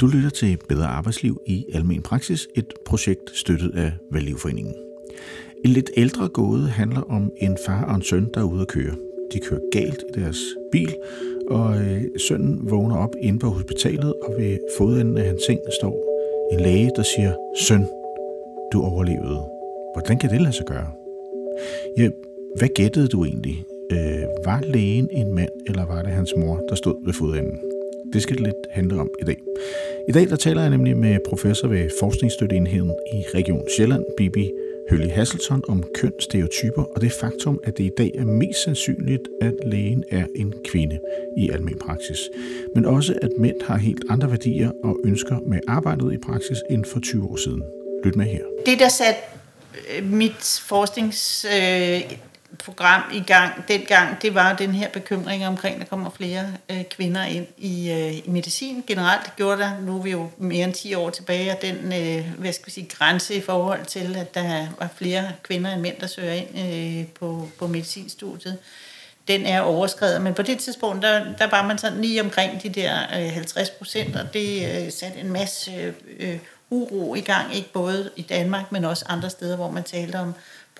Du lytter til Bedre Arbejdsliv i Almen Praksis, et projekt støttet af Valgivforeningen. En lidt ældre gåde handler om en far og en søn, der er ude at køre. De kører galt i deres bil, og øh, sønnen vågner op inde på hospitalet, og ved fodenden af hans seng står en læge, der siger, Søn, du overlevede. Hvordan kan det lade sig gøre? Ja, hvad gættede du egentlig? Øh, var lægen en mand, eller var det hans mor, der stod ved fodenden? Det skal det lidt handle om i dag. I dag der taler jeg nemlig med professor ved Forskningsstøtteenheden i Region Sjælland, Bibi Hølle Hasselton, om kønsstereotyper og det faktum, at det i dag er mest sandsynligt, at lægen er en kvinde i almen praksis. Men også, at mænd har helt andre værdier og ønsker med arbejdet i praksis end for 20 år siden. Lyt med her. Det, der satte øh, mit forsknings øh, program i gang dengang, det var den her bekymring omkring, at der kommer flere øh, kvinder ind i, øh, i medicin. Generelt det gjorde der, nu er vi jo mere end 10 år tilbage, og den øh, hvad skal vi sige, grænse i forhold til, at der var flere kvinder end mænd, der søger ind øh, på, på medicinstudiet, den er overskrevet. Men på det tidspunkt, der, der var man sådan lige omkring de der øh, 50 procent, og det øh, satte en masse øh, uro i gang, ikke både i Danmark, men også andre steder, hvor man talte om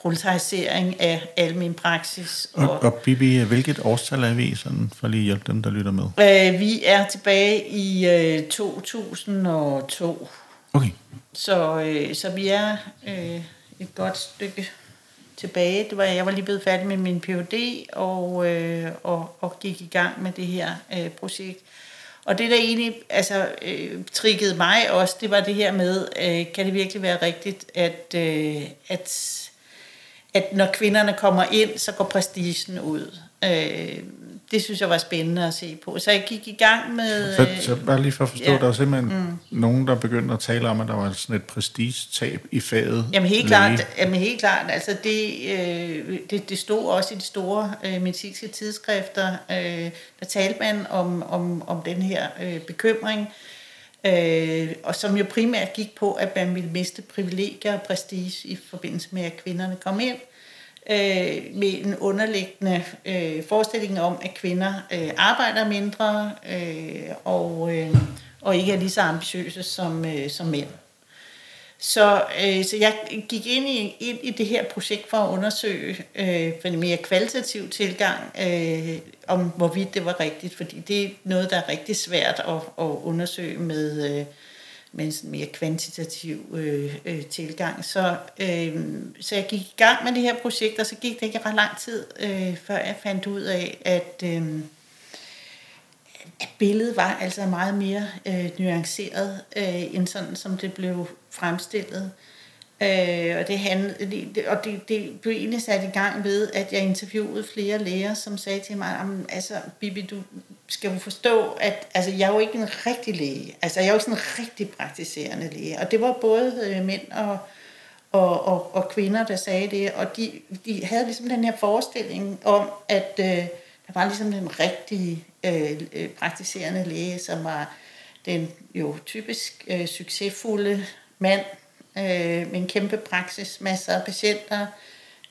proletarisering af almen praksis. Og, og, og Bibi, hvilket årstal er vi sådan, for lige at hjælpe dem, der lytter med? Øh, vi er tilbage i øh, 2002. Okay. Så, øh, så vi er øh, et godt stykke tilbage. Det var, jeg var lige blevet færdig med min Ph.D. og, øh, og, og gik i gang med det her øh, projekt. Og det, der egentlig altså, øh, triggede mig også, det var det her med, øh, kan det virkelig være rigtigt, at, øh, at at når kvinderne kommer ind, så går prestigen ud. Øh, det synes jeg var spændende at se på. Så jeg gik i gang med... Så, så bare lige for at forstå, ja, der er simpelthen mm. nogen, der begyndte at tale om, at der var sådan et prestigetab i faget. Jamen helt klart, jamen helt klart. Altså det, øh, det, det stod også i de store øh, medicinske tidsskrifter, øh, der talte man om, om, om den her øh, bekymring øh, og som jo primært gik på, at man ville miste privilegier og prestige i forbindelse med, at kvinderne kom ind, øh, Øh, med en underliggende øh, forestilling om, at kvinder øh, arbejder mindre øh, og, øh, og ikke er lige så ambitiøse som, øh, som mænd. Så, øh, så jeg gik ind i, ind i det her projekt for at undersøge øh, for en mere kvalitativ tilgang, øh, om hvorvidt det var rigtigt, fordi det er noget, der er rigtig svært at, at undersøge med, øh, med en sådan mere kvantitativ øh, øh, tilgang. Så, øh, så jeg gik i gang med det her projekt, og så gik det ikke ret lang tid, øh, før jeg fandt ud af, at... Øh, at billedet var altså meget mere øh, nuanceret, øh, end sådan, som det blev fremstillet. Øh, Øh, og det, handlede, det, og det, det blev egentlig sat i gang ved, at jeg interviewede flere læger, som sagde til mig, altså Bibi, du skal jo forstå, at altså, jeg er jo ikke en rigtig læge. Altså jeg er jo ikke sådan en rigtig praktiserende læge. Og det var både øh, mænd og, og, og, og kvinder, der sagde det. Og de, de havde ligesom den her forestilling om, at øh, der var ligesom den rigtige øh, øh praktiserende læge, som var den jo typisk øh, succesfulde mand øh, med en kæmpe praksis, masser af patienter,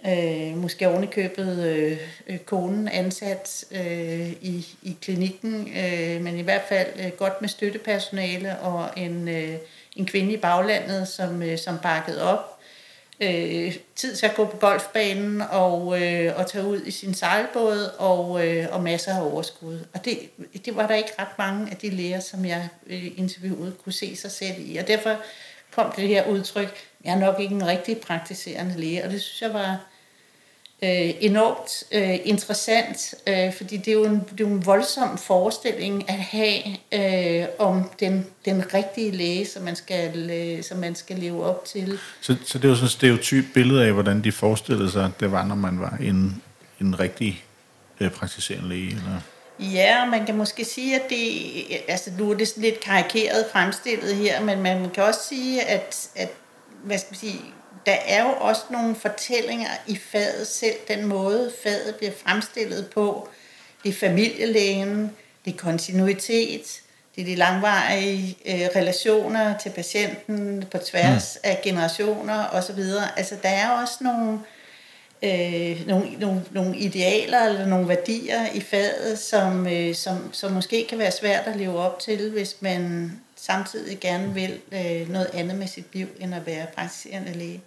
øh, måske ovenikøbet øh, øh, konen ansat øh, i, i klinikken, øh, men i hvert fald øh, godt med støttepersonale og en, øh, en kvinde i baglandet, som, øh, som bakkede op øh, tid til at gå på golfbanen og, øh, og tage ud i sin sejlbåd og, øh, og masser af overskud. Og det, det var der ikke ret mange af de læger, som jeg øh, interviewede, kunne se sig selv i. Og derfor kom det her udtryk, jeg er nok ikke en rigtig praktiserende læge, og det synes jeg var øh, enormt øh, interessant, øh, fordi det er, jo en, det er jo en voldsom forestilling at have øh, om den, den rigtige læge, som man, skal, øh, som man skal leve op til. Så, så det er jo sådan et stereotyp billede af, hvordan de forestillede sig, det var, når man var en, en rigtig øh, praktiserende læge? Eller? Ja, man kan måske sige, at det, altså nu er det sådan lidt karikeret fremstillet her, men man kan også sige, at, at hvad skal man sige, der er jo også nogle fortællinger i faget selv, den måde faget bliver fremstillet på. Det er familielægen, det er kontinuitet, det er de langvarige øh, relationer til patienten på tværs mm. af generationer osv. Altså der er også nogle, øh, Øh, nogle, nogle, nogle idealer eller nogle værdier i faget, som, øh, som, som måske kan være svært at leve op til, hvis man samtidig gerne vil øh, noget andet med sit liv, end at være praktiserende læge.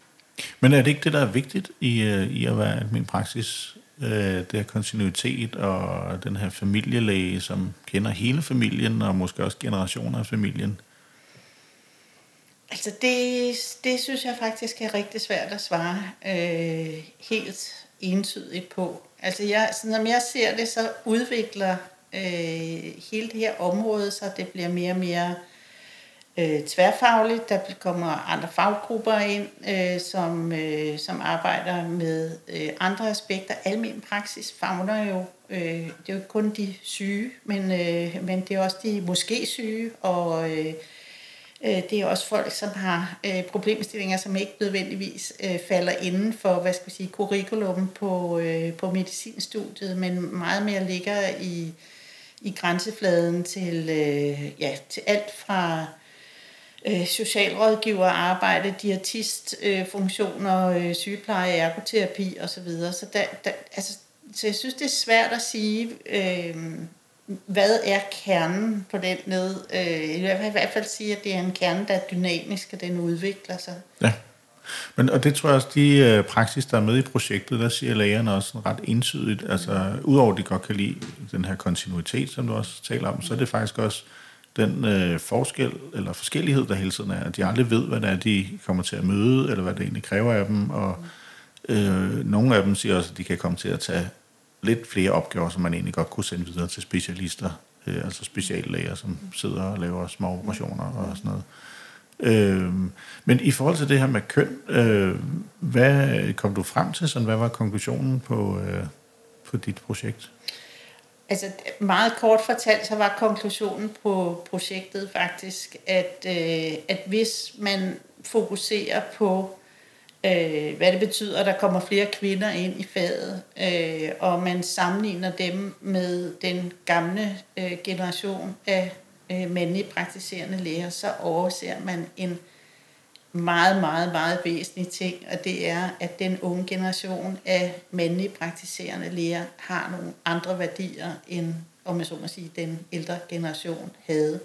Men er det ikke det, der er vigtigt i, øh, i at være min praksis? Øh, det her kontinuitet og den her familielæge, som kender hele familien og måske også generationer af familien? Altså det, det synes jeg faktisk er rigtig svært at svare øh, helt entydigt på. Altså jeg, som jeg ser det, så udvikler øh, hele det her område, så det bliver mere og mere øh, tværfagligt. Der kommer andre faggrupper ind, øh, som, øh, som arbejder med øh, andre aspekter. Almen praksis fagner jo, øh, det er jo ikke kun de syge, men, øh, men det er også de måske syge, og øh, Øh, det er også folk, som har øh, problemstillinger, som ikke nødvendigvis øh, falder inden for, hvad skal vi sige, curriculum på, øh, på medicinstudiet, men meget mere ligger i, i grænsefladen til, øh, ja, til alt fra øh, socialrådgiver arbejde, diætistfunktioner, øh, øh, sygepleje, ergoterapi osv. Så, der, der, altså, så jeg synes, det er svært at sige, øh, hvad er kernen på den ned. Øh, jeg vil i hvert fald sige, at det er en kerne, der er dynamisk, og den udvikler sig. Ja. Men, og det tror jeg også, de øh, praksis, der er med i projektet, der siger lægerne også ret entydigt, altså udover at de godt kan lide den her kontinuitet, som du også taler om, så er det faktisk også den øh, forskel eller forskellighed, der hele tiden er, at de aldrig ved, hvad det er, de kommer til at møde, eller hvad det egentlig kræver af dem, og øh, nogle af dem siger også, at de kan komme til at tage lidt flere opgaver, som man egentlig godt kunne sende videre til specialister, øh, altså speciallæger, som sidder og laver små operationer og sådan noget. Øh, men i forhold til det her med køn, øh, hvad kom du frem til? Sådan, hvad var konklusionen på, øh, på dit projekt? Altså meget kort fortalt, så var konklusionen på projektet faktisk, at, øh, at hvis man fokuserer på, øh, hvad det betyder, at der kommer flere kvinder ind i faget, øh, og man sammenligner dem med den gamle øh, generation af øh, mandlige praktiserende læger, så overser man en meget, meget, meget væsentlig ting, og det er, at den unge generation af mandlige praktiserende læger har nogle andre værdier, end, om jeg så må sige, den ældre generation havde.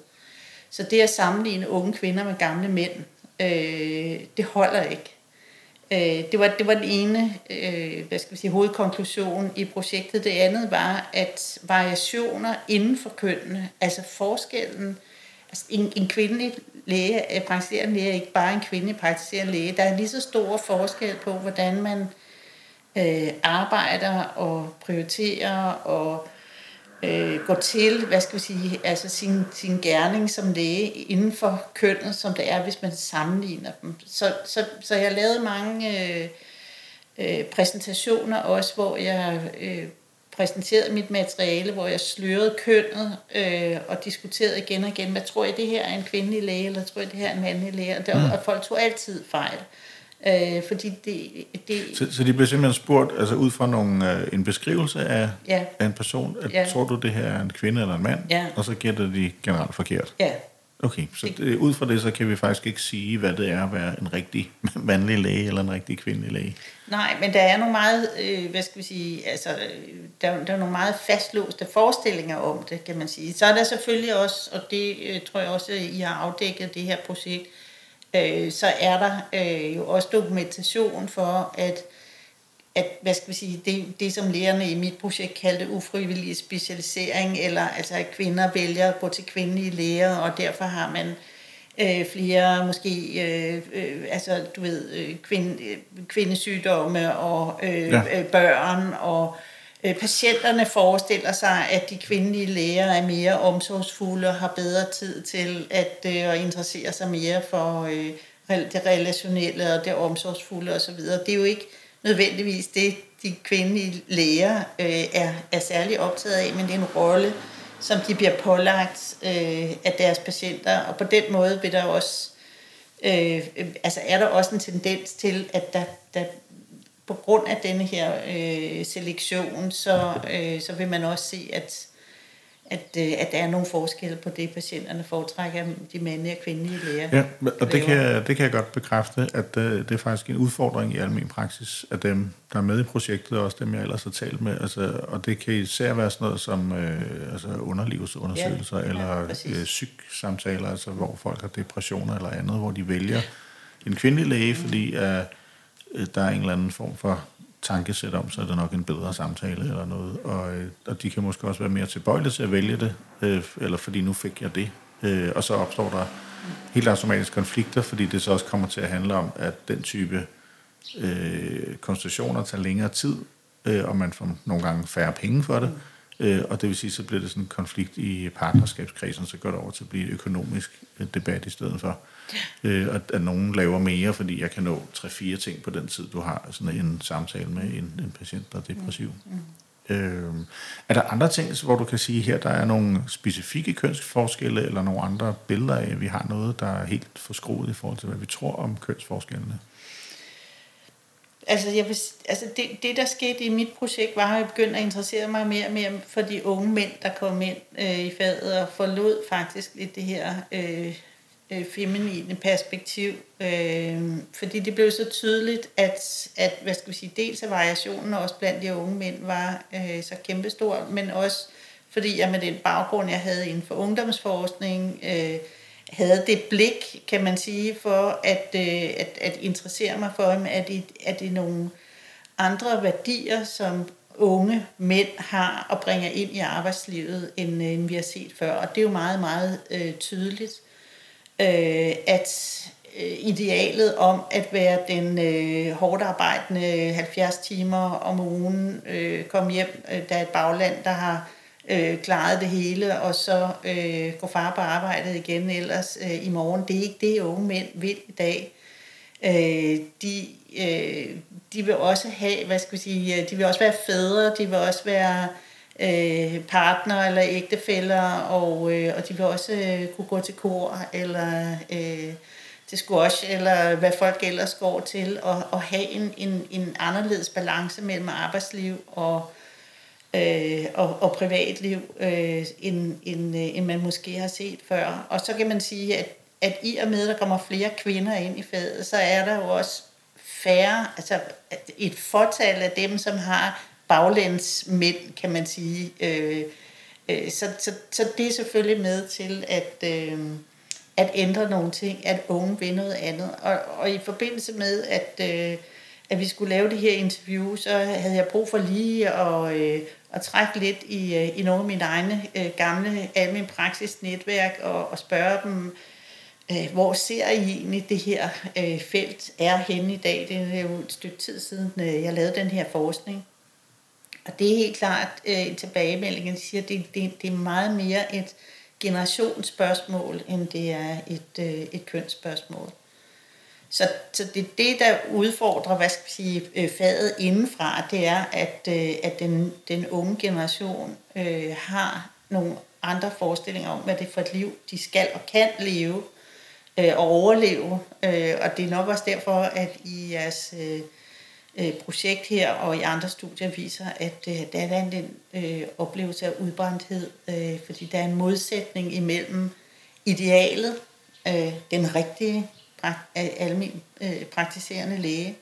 Så det at sammenligne unge kvinder med gamle mænd, øh, det holder ikke. Øh, det, var, det var den ene øh, hvad skal vi sige, hovedkonklusion i projektet. Det andet var, at variationer inden for kønnene, altså forskellen, altså en, en kvindelig læge, øh, praktiserende læge er ikke bare en kvindelig praktiserende læge. Der er lige så stor forskel på, hvordan man øh, arbejder og prioriterer og øh, går til, hvad skal vi sige, altså sin, sin gerning som læge inden for kønnet, som det er, hvis man sammenligner dem. Så, så, så jeg lavede mange øh, øh, præsentationer også, hvor jeg øh, præsenterede mit materiale, hvor jeg slørede kønnet øh, og diskuterede igen og igen, hvad tror jeg, det her er en kvindelig læge, eller tror jeg, det her er en mandlig læge, og, der, mm. og folk tog altid fejl. Øh, fordi det, det... Så, så de blev simpelthen spurgt, altså ud fra nogle, øh, en beskrivelse af, ja. af en person, at ja. tror du, det her er en kvinde eller en mand? Ja. Og så gætter de generelt forkert? Ja. Okay, så det, ud fra det, så kan vi faktisk ikke sige, hvad det er at være en rigtig mandlig læge eller en rigtig kvindelig læge. Nej, men der er nogle meget, øh, hvad skal vi sige, altså, der, der er nogle meget fastlåste forestillinger om det, kan man sige. Så er der selvfølgelig også, og det øh, tror jeg også, I har afdækket det her projekt, øh, så er der øh, jo også dokumentation for, at at, hvad skal vi sige, det, det som lærerne i mit projekt kaldte ufrivillig specialisering, eller altså at kvinder vælger at gå til kvindelige læger, og derfor har man øh, flere måske, øh, øh, altså du ved, øh, kvind, kvindesygdomme og øh, ja. Øh, børn, og øh, Øh, patienterne forestiller sig, at de kvindelige læger er mere omsorgsfulde og har bedre tid til at, øh, at interessere sig mere for øh, det relationelle og det omsorgsfulde osv. Det er jo ikke nødvendigvis det, de kvindelige læger er, er særlig optaget af, men det er en rolle, som de bliver pålagt af deres patienter, og på den måde vil der også, altså er der også en tendens til, at der, der på grund af denne her øh, selektion, så, øh, så vil man også se, at at, øh, at der er nogle forskelle på det, patienterne foretrækker de mandlige og kvindelige læger. Ja, og det kan, jeg, det kan jeg godt bekræfte, at øh, det er faktisk en udfordring i almen praksis, at dem, der er med i projektet, og også dem, jeg ellers har talt med, altså, og det kan især være sådan noget som øh, altså underlivsundersøgelser ja, eller øh, psyksamtaler, altså hvor folk har depressioner eller andet, hvor de vælger en kvindelig læge, mm. fordi øh, Øh, der er en eller anden form for tankesæt om, så er det nok en bedre samtale eller noget. Og, øh, og de kan måske også være mere tilbøjelige til at vælge det, øh, eller fordi nu fik jeg det. Øh, og så opstår der helt automatisk konflikter, fordi det så også kommer til at handle om, at den type øh, konstruktioner tager længere tid, øh, og man får nogle gange færre penge for det. Øh, og det vil sige, så bliver det sådan en konflikt i partnerskabskredsen, så går det over til at blive en økonomisk øh, debat i stedet for. Øh, at, at nogen laver mere, fordi jeg kan nå tre-fire ting på den tid, du har sådan en samtale med en, en patient, der er depressiv. Mm. Øh, er der andre ting, hvor du kan sige her, der er nogle specifikke kønsforskelle, eller nogle andre billeder af, at vi har noget, der er helt forskruet i forhold til, hvad vi tror om kønsforskellene? Altså, jeg vil, altså det, det, der skete i mit projekt, var, at jeg begyndte at interessere mig mere og mere for de unge mænd, der kom ind øh, i faget, og forlod faktisk lidt det her øh, øh, feminine perspektiv. Øh, fordi det blev så tydeligt, at, at hvad skal vi sige, dels af variationen også blandt de unge mænd var øh, så kæmpestor, men også fordi jeg med den baggrund, jeg havde inden for ungdomsforskning, øh, havde det blik, kan man sige, for at, øh, at, at interessere mig for dem, at det, at det er nogle andre værdier, som unge mænd har og bringer ind i arbejdslivet, end, øh, end vi har set før. Og det er jo meget, meget øh, tydeligt, øh, at øh, idealet om at være den øh, hårdt arbejdende 70 timer om ugen, øh, komme hjem, øh, der er et bagland, der har øh, klaret det hele, og så øh, går far på arbejdet igen ellers øh, i morgen. Det er ikke det, unge mænd vil i dag. Øh, de, øh, de vil også have, hvad skal vi sige, øh, de vil også være fædre, de vil også være øh, partner eller ægtefæller, og, øh, og de vil også øh, kunne gå til kor eller øh, til squash, eller hvad folk ellers går til, og, og have en, en, en anderledes balance mellem arbejdsliv og øh, og, og privatliv, øh, end, end, øh, end man måske har set før. Og så kan man sige, at, at i og med, at der kommer flere kvinder ind i faget, så er der jo også færre, altså et fortal af dem, som har baglæns mænd, kan man sige. Øh, øh, så, så, så det er selvfølgelig med til at, øh, at ændre nogle ting, at unge vil noget andet. Og, og i forbindelse med, at, øh, at vi skulle lave det her interview, så havde jeg brug for lige at, øh, at trække lidt i, øh, i nogle af mine egne øh, gamle almen praksis netværk og, og spørge dem, øh, hvor ser I egentlig det her øh, felt er henne i dag? Det er jo et stykke tid siden, øh, jeg lavede den her forskning. Og det er helt klart øh, en tilbagemelding, der siger, at det, det, det er meget mere et generationsspørgsmål, end det er et, øh, et kønsspørgsmål. Så, så det er det, der udfordrer, hvad skal vi sige, øh, faget indenfra, det er, at, øh, at den, den unge generation øh, har nogle andre forestillinger om, hvad det er for et liv, de skal og kan leve øh, og overleve. Øh, og det er nok også derfor, at i jeres øh, øh projekt her og i andre studier viser, at øh, der er en øh, oplevelse af udbrændthed, øh, fordi der er en modsætning imellem idealet, øh, den rigtige almen øh, praktiserende læge.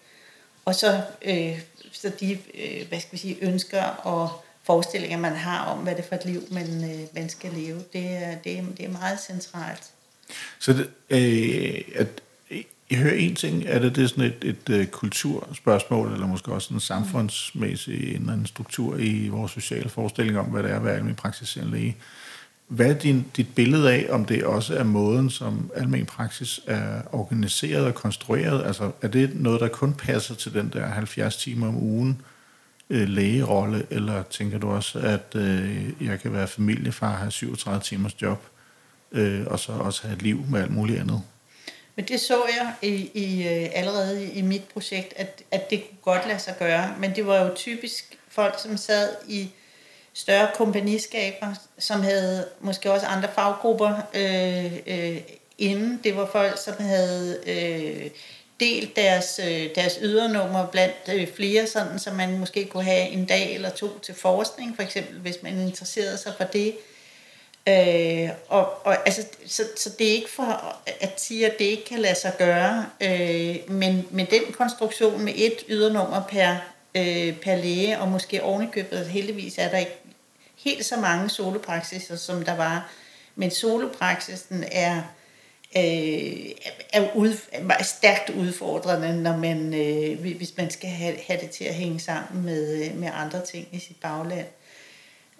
Og så, øh, så de øh, hvad skal vi sige, ønsker og forestillinger, man har om, hvad det er for et liv, man, øh, man skal leve, det er, det, er, det er meget centralt. Så det, øh, at, jeg hører en ting, er det, det er sådan et, et, et kulturspørgsmål, eller måske også en samfundsmæssig en, en struktur i vores sociale forestilling om, hvad det er at være almindelig praktiserende læge. Hvad er din, dit billede af, om det også er måden, som almen praksis er organiseret og konstrueret? Altså, er det noget, der kun passer til den der 70 timer om ugen øh, lægerolle, eller tænker du også, at øh, jeg kan være familiefar, have 37 timers job, øh, og så også have et liv med alt muligt andet? Men det så jeg i, i, øh, allerede i mit projekt, at, at det kunne godt lade sig gøre, men det var jo typisk folk, som sad i større kompagniskaber, som havde måske også andre faggrupper øh, øh, inden. Det var folk, som havde øh, delt deres, øh, deres ydernummer blandt øh, flere, sådan, så man måske kunne have en dag eller to til forskning, for eksempel hvis man interesserede sig for det. Øh, og, og altså, så, så det er ikke for at sige, at det ikke kan lade sig gøre, øh, men, men den konstruktion med et ydernummer per, øh, per læge, og måske ovenikøbet, heldigvis er der ikke helt så mange solopraksiser, som der var, men solopraksisen er, øh, er, ud, er stærkt udfordrende, når man, øh, hvis man skal have, have det til at hænge sammen med, øh, med andre ting i sit bagland.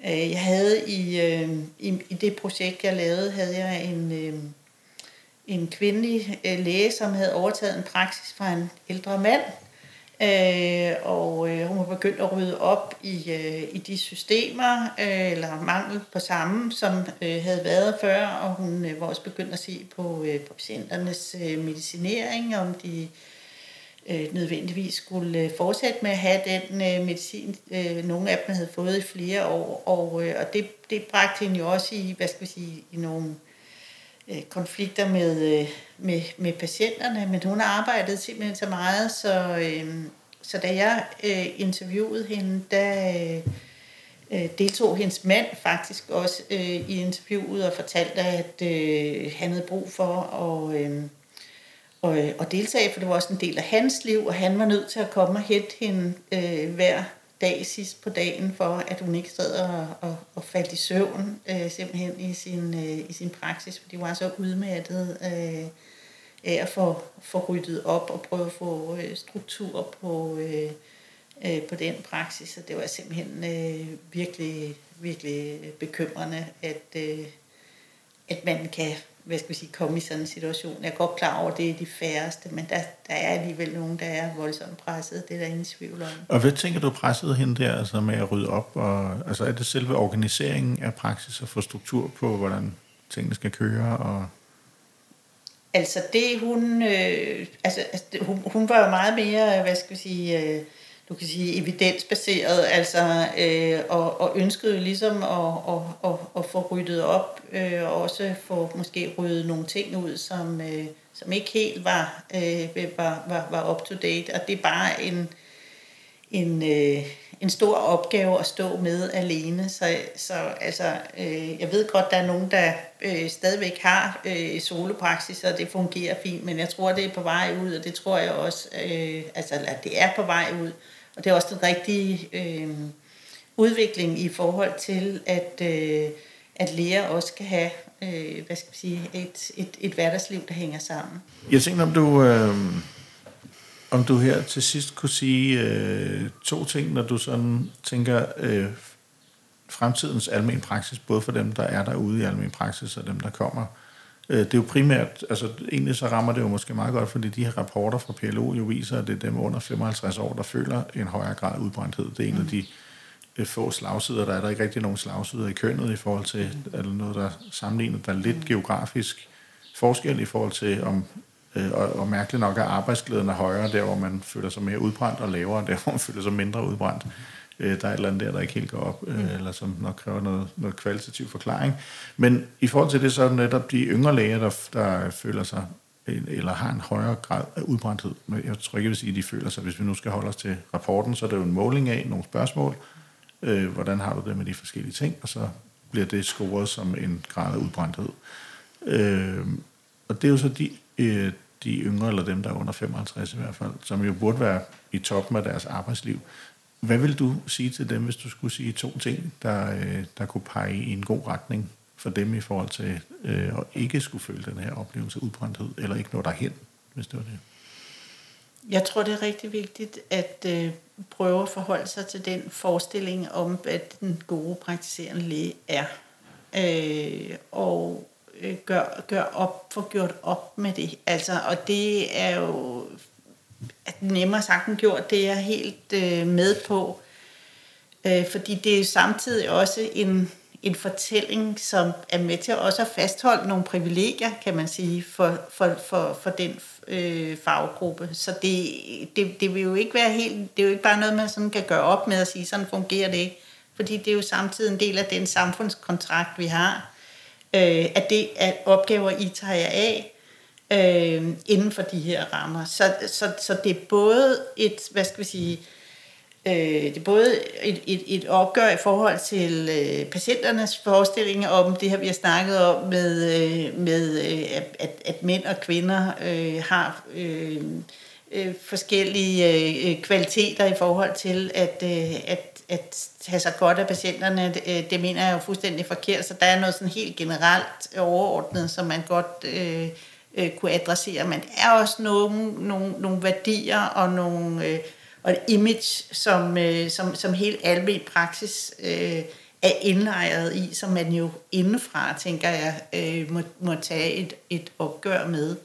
Øh, jeg havde i, øh, i, i det projekt, jeg lavede, havde jeg en, øh, en kvindelig øh, læge, som havde overtaget en praksis fra en ældre mand, Øh, og øh, hun var begyndt at rydde op i, øh, i de systemer, øh, eller mangel på samme, som øh, havde været før, og hun øh, var også begyndt at se på, øh, på patienternes øh, medicinering, om de øh, nødvendigvis skulle øh, fortsætte med at have den øh, medicin, øh, nogle af dem havde fået i flere år, og, øh, og det, det bragte hende jo også i, hvad skal vi sige, i nogle øh, konflikter med, øh, med, med patienterne, men hun arbejdede simpelthen så meget, så, øh, så da jeg øh, interviewede hende, der øh, deltog hendes mand faktisk også øh, i interviewet og fortalte, at øh, han havde brug for at, øh, og, øh, og deltage, for det var også en del af hans liv, og han var nødt til at komme og hente hende øh, hver dag sidst på dagen, for at hun ikke sad og, og, og faldt i søvn øh, simpelthen i sin, øh, i sin praksis, fordi hun var så udmattet øh, af at få, få ryddet op og prøve at få øh, struktur på, øh, øh, på den praksis. Og det var simpelthen øh, virkelig, virkelig bekymrende, at, øh, at man kan hvad skal vi sige, komme i sådan en situation. Jeg er godt klar over, at det er de færreste, men der, der er alligevel nogen, der er voldsomt presset. Det er der ingen tvivl om. Og hvad tænker du pressede hende der altså med at rydde op? Og, altså er det selve organiseringen af praksis og få struktur på, hvordan tingene skal køre? Og Altså det hun, øh, altså, altså hun, hun var jo meget mere, hvad skal vi sige, øh, du kan sige, evidensbaseret, altså, øh, og, og ønskede ligesom at, at, at, at få ryddet op, øh, og også få måske ryddet nogle ting ud, som, øh, som ikke helt var, øh, var, var, var up to date, og det er bare en, en, øh, en stor opgave at stå med alene. Så, så altså, øh, jeg ved godt, der er nogen, der øh, stadigvæk har øh, solopraksis, og det fungerer fint, men jeg tror, det er på vej ud, og det tror jeg også, øh, altså, at det er på vej ud. Og det er også den rigtige øh, udvikling i forhold til, at, øh, at læger også kan have øh, hvad skal vi sige, et, et, et hverdagsliv, der hænger sammen. Jeg tænker, om du, øh, om du her til sidst kunne sige øh, to ting, når du sådan tænker øh, fremtidens almen praksis, både for dem, der er derude i almen praksis, og dem, der kommer. Øh, det er jo primært, altså egentlig så rammer det jo måske meget godt, fordi de her rapporter fra PLO jo viser, at det er dem under 55 år, der føler en højere grad af udbrændthed. Det er en af de øh, få slagsider, der er der ikke rigtig nogen slagsider i kønnet i forhold til, eller noget, der sammenlignet, der er lidt geografisk forskel i forhold til, om øh, og, og mærkeligt nok er arbejdsglæden er højere der, hvor man føler sig mere udbrændt, og lavere der, hvor man føler sig mindre udbrændt. Øh, der er et eller andet der, der ikke helt går op, øh, mm. eller som nok kræver noget, noget kvalitativ forklaring. Men i forhold til det, så er det netop de yngre læger, der, der føler sig eller har en højere grad af udbrændthed. Men jeg tror ikke, jeg vil sige, at de føler sig, hvis vi nu skal holde os til rapporten, så er det jo en måling af nogle spørgsmål. Øh, hvordan har du det med de forskellige ting? Og så bliver det scoret som en grad af udbrændthed. Øh, og det er jo så de, øh, de yngre, eller dem, der er under 55 i hvert fald, som jo burde være i toppen af deres arbejdsliv. Hvad vil du sige til dem, hvis du skulle sige to ting, der, øh, der kunne pege i en god retning for dem i forhold til øh, at ikke skulle føle den her oplevelse af udbrændthed, eller ikke nå derhen, hvis det var det? Jeg tror, det er rigtig vigtigt at øh, prøve at forholde sig til den forestilling om, hvad den gode praktiserende læge er. Øh, og øh, gør, gør op, få gjort op med det. Altså, og det er jo nemmere sagt end gjort, det er jeg helt øh, med på. Øh, fordi det er samtidig også en, en fortælling, som er med til også at fastholde nogle privilegier, kan man sige, for, for, for, for den øh, faggruppe. Så det, det, det vil jo ikke være helt, det er jo ikke bare noget, man sådan kan gøre op med at sige, sådan fungerer det ikke. Fordi det er jo samtidig en del af den samfundskontrakt, vi har, øh, at det er opgaver, I tager jer af, øh, inden for de her rammer. Så, så, så det er både et, hvad skal vi sige, øh, det er både et, et, et opgør i forhold til øh, patienternes forestillinger om det her, vi har snakket om med, øh, med øh, at, at mænd og kvinder øh, har øh, øh, forskellige øh, kvaliteter i forhold til at, øh, at, at tage sig godt af patienterne. Det, øh, det mener jeg jo fuldstændig forkert, så der er noget sådan helt generelt overordnet, som man godt... Øh, øh, kunne adressere, men der er også nogle, nogle, nogle værdier og nogle øh, og et image, som, øh, som, som helt almindelig praksis øh, er indlejret i, som man jo indefra, tænker jeg, øh, må, må tage et, et opgør med.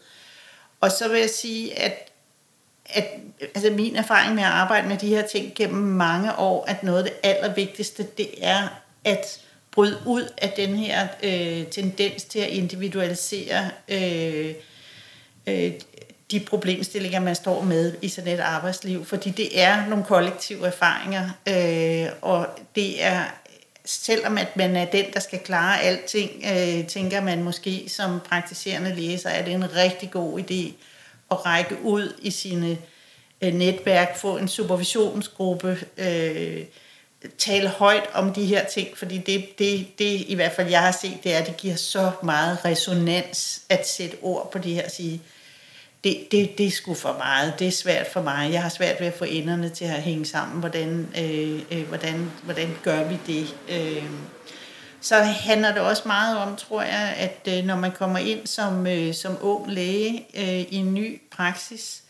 Og så vil jeg sige, at, at altså min erfaring med at arbejde med de her ting gennem mange år, at noget af det allervigtigste, det er at bryde ud af den her øh, tendens til at individualisere øh, øh, de problemstillinger, man står med i sådan et arbejdsliv, fordi det er nogle kollektive erfaringer, øh, og det er, selvom at man er den, der skal klare alting, øh, tænker man måske som praktiserende læser, at det er en rigtig god idé at række ud i sine øh, netværk, få en supervisionsgruppe, øh, tale højt om de her ting, fordi det, det, det i hvert fald jeg har set, det er, at det giver så meget resonans at sætte ord på det her og sige, det, det, det er sgu for meget, det er svært for mig, jeg har svært ved at få enderne til at hænge sammen, hvordan, øh, øh, hvordan, hvordan gør vi det? Øh. Så handler det også meget om, tror jeg, at øh, når man kommer ind som, øh, som ung læge øh, i en ny praksis,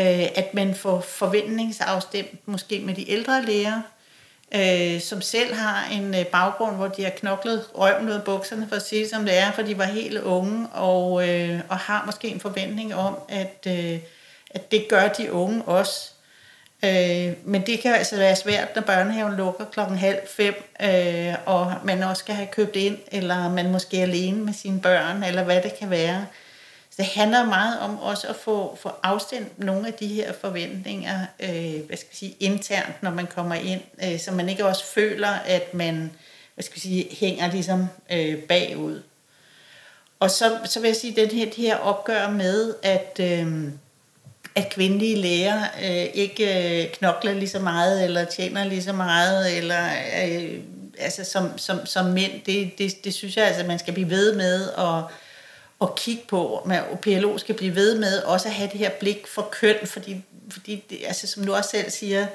øh, at man får forventningsafstemt måske med de ældre læger, øh, som selv har en øh, baggrund, hvor de har knoklet røven ud af bukserne, for at sige som det er, for de var helt unge, og, øh, og har måske en forventning om, at, øh, at det gør de unge også. Øh, men det kan altså være svært, når børnehaven lukker klokken halv fem, øh, og man også skal have købt ind, eller man måske er alene med sine børn, eller hvad det kan være. Så det handler meget om også at få, få afstemt nogle af de her forventninger, øh, hvad skal vi sige, internt, når man kommer ind, øh, så man ikke også føler, at man, hvad skal vi sige, hænger ligesom øh, bagud. Og så, så vil jeg sige, at her, det her opgør med, at, øh, at kvindelige læger øh, ikke øh, knokler lige så meget, eller tjener lige så meget, eller øh, altså som, som, som mænd, det, det, det synes jeg, altså, man skal blive ved med, at at kigge på, at PLO skal blive ved med også at have det her blik for køn, fordi, fordi det, altså, som du også selv siger,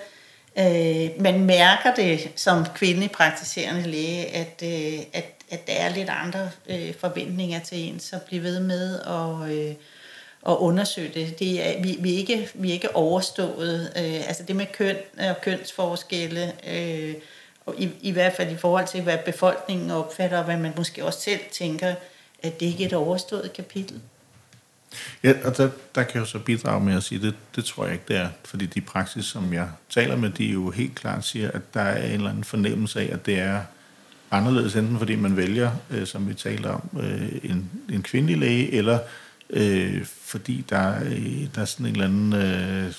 øh, man mærker det som kvindelig praktiserende læge, at, øh, at, at der er lidt andre øh, forventninger til en, så blive ved med at, øh, at undersøge det. det er, vi, vi, er ikke, vi er ikke overstået. Øh, altså det med køn og kønsforskelle, øh, og i, i hvert fald i forhold til, hvad befolkningen opfatter, og hvad man måske også selv tænker, at det ikke er et overstået kapitel. Ja, og der, der kan jeg jo så bidrage med at sige, det, det tror jeg ikke, det er. Fordi de praksis, som jeg taler med, de jo helt klart siger, at der er en eller anden fornemmelse af, at det er anderledes, enten fordi man vælger, øh, som vi taler om, øh, en, en kvindelig læge, eller øh, fordi der, øh, der er sådan en eller anden, øh,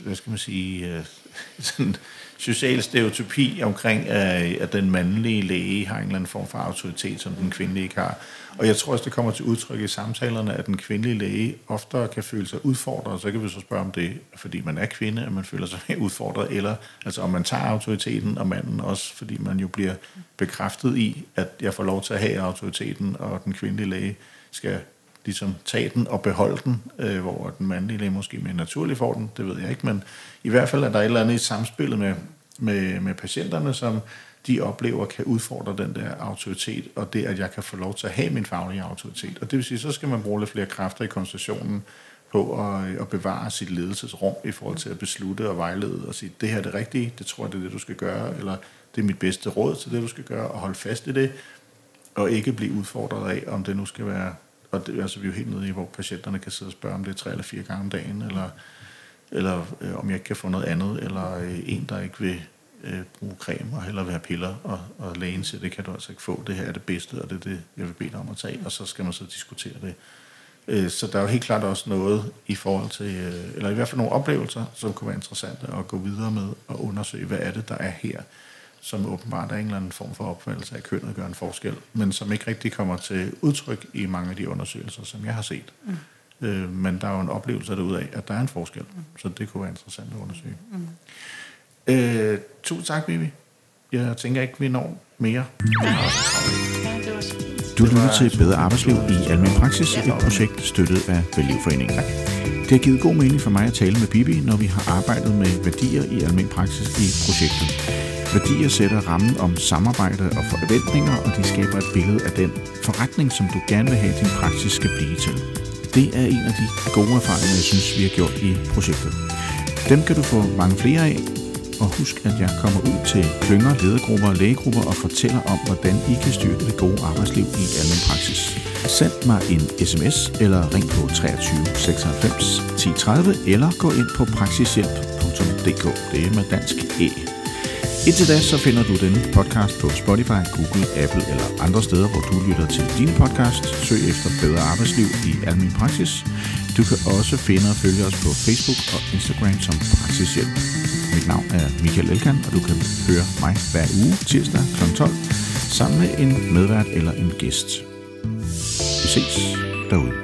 hvad skal man sige, øh, sådan social stereotypi omkring, øh, at den mandlige læge har en eller anden form for autoritet, som den kvindelige ikke har. Og jeg tror også, det kommer til udtryk i samtalerne, at den kvindelige læge oftere kan føle sig udfordret, så kan vi så spørge om det, fordi man er kvinde, at man føler sig udfordret, eller altså om man tager autoriteten, og manden også, fordi man jo bliver bekræftet i, at jeg får lov til at have autoriteten, og den kvindelige læge skal ligesom tage den og beholde den, øh, hvor den mandlige læge måske mere naturligt får den, det ved jeg ikke, men i hvert fald er der et eller andet i samspillet med, med, med patienterne, som de oplever kan udfordre den der autoritet, og det, at jeg kan få lov til at have min faglige autoritet. Og det vil sige, så skal man bruge lidt flere kræfter i konstationen på at, øh, at bevare sit ledelsesrum i forhold til at beslutte og vejlede og sige, det her er det rigtige, det tror jeg, det er det, du skal gøre, eller det er mit bedste råd til det, du skal gøre, og holde fast i det, og ikke blive udfordret af, om det nu skal være, og det, altså vi er jo helt nede i, hvor patienterne kan sidde og spørge, om det er tre eller fire gange om dagen, eller, eller øh, om jeg ikke kan få noget andet, eller øh, en, der ikke vil øh, bruge creme og hellere have piller, og, og lægen siger, det kan du altså ikke få, det her er det bedste, og det er det, jeg vil bede dig om at tage, og så skal man så diskutere det. Øh, så der er jo helt klart også noget i forhold til, øh, eller i hvert fald nogle oplevelser, som kunne være interessante at gå videre med og undersøge, hvad er det, der er her, som åbenbart er en eller anden form for opfattelse af kønnet gør en forskel, men som ikke rigtig kommer til udtryk i mange af de undersøgelser, som jeg har set. Mm. Øh, men der er jo en oplevelse derude af, at der er en forskel, mm. så det kunne være interessant at undersøge. Mm. Øh, tusind tak, Bibi. Jeg tænker ikke, vi når mere. Ja. Du lytter til Bedre Arbejdsliv i Almen Praksis, et projekt støttet af Værdilivforeningen. Det har givet god mening for mig at tale med Bibi, når vi har arbejdet med værdier i almen praksis i projektet. Værdier sætter rammen om samarbejde og forventninger, og de skaber et billede af den forretning, som du gerne vil have, din praksis skal blive til. Det er en af de gode erfaringer, jeg synes, vi har gjort i projektet. Dem kan du få mange flere af, og husk, at jeg kommer ud til klynger, ledergrupper og lægegrupper og fortæller om, hvordan I kan styrke det gode arbejdsliv i almen praksis. Send mig en sms eller ring på 23 96 10 30 eller gå ind på praksishjælp.dk. Det er med dansk E. Indtil da, så finder du denne podcast på Spotify, Google, Apple eller andre steder, hvor du lytter til dine podcast. Søg efter bedre arbejdsliv i almen praksis. Du kan også finde og følge os på Facebook og Instagram som Praksishjælp. Mit navn er Michael Elkan, og du kan høre mig hver uge tirsdag kl. 12 sammen med en medvært eller en gæst. Vi ses.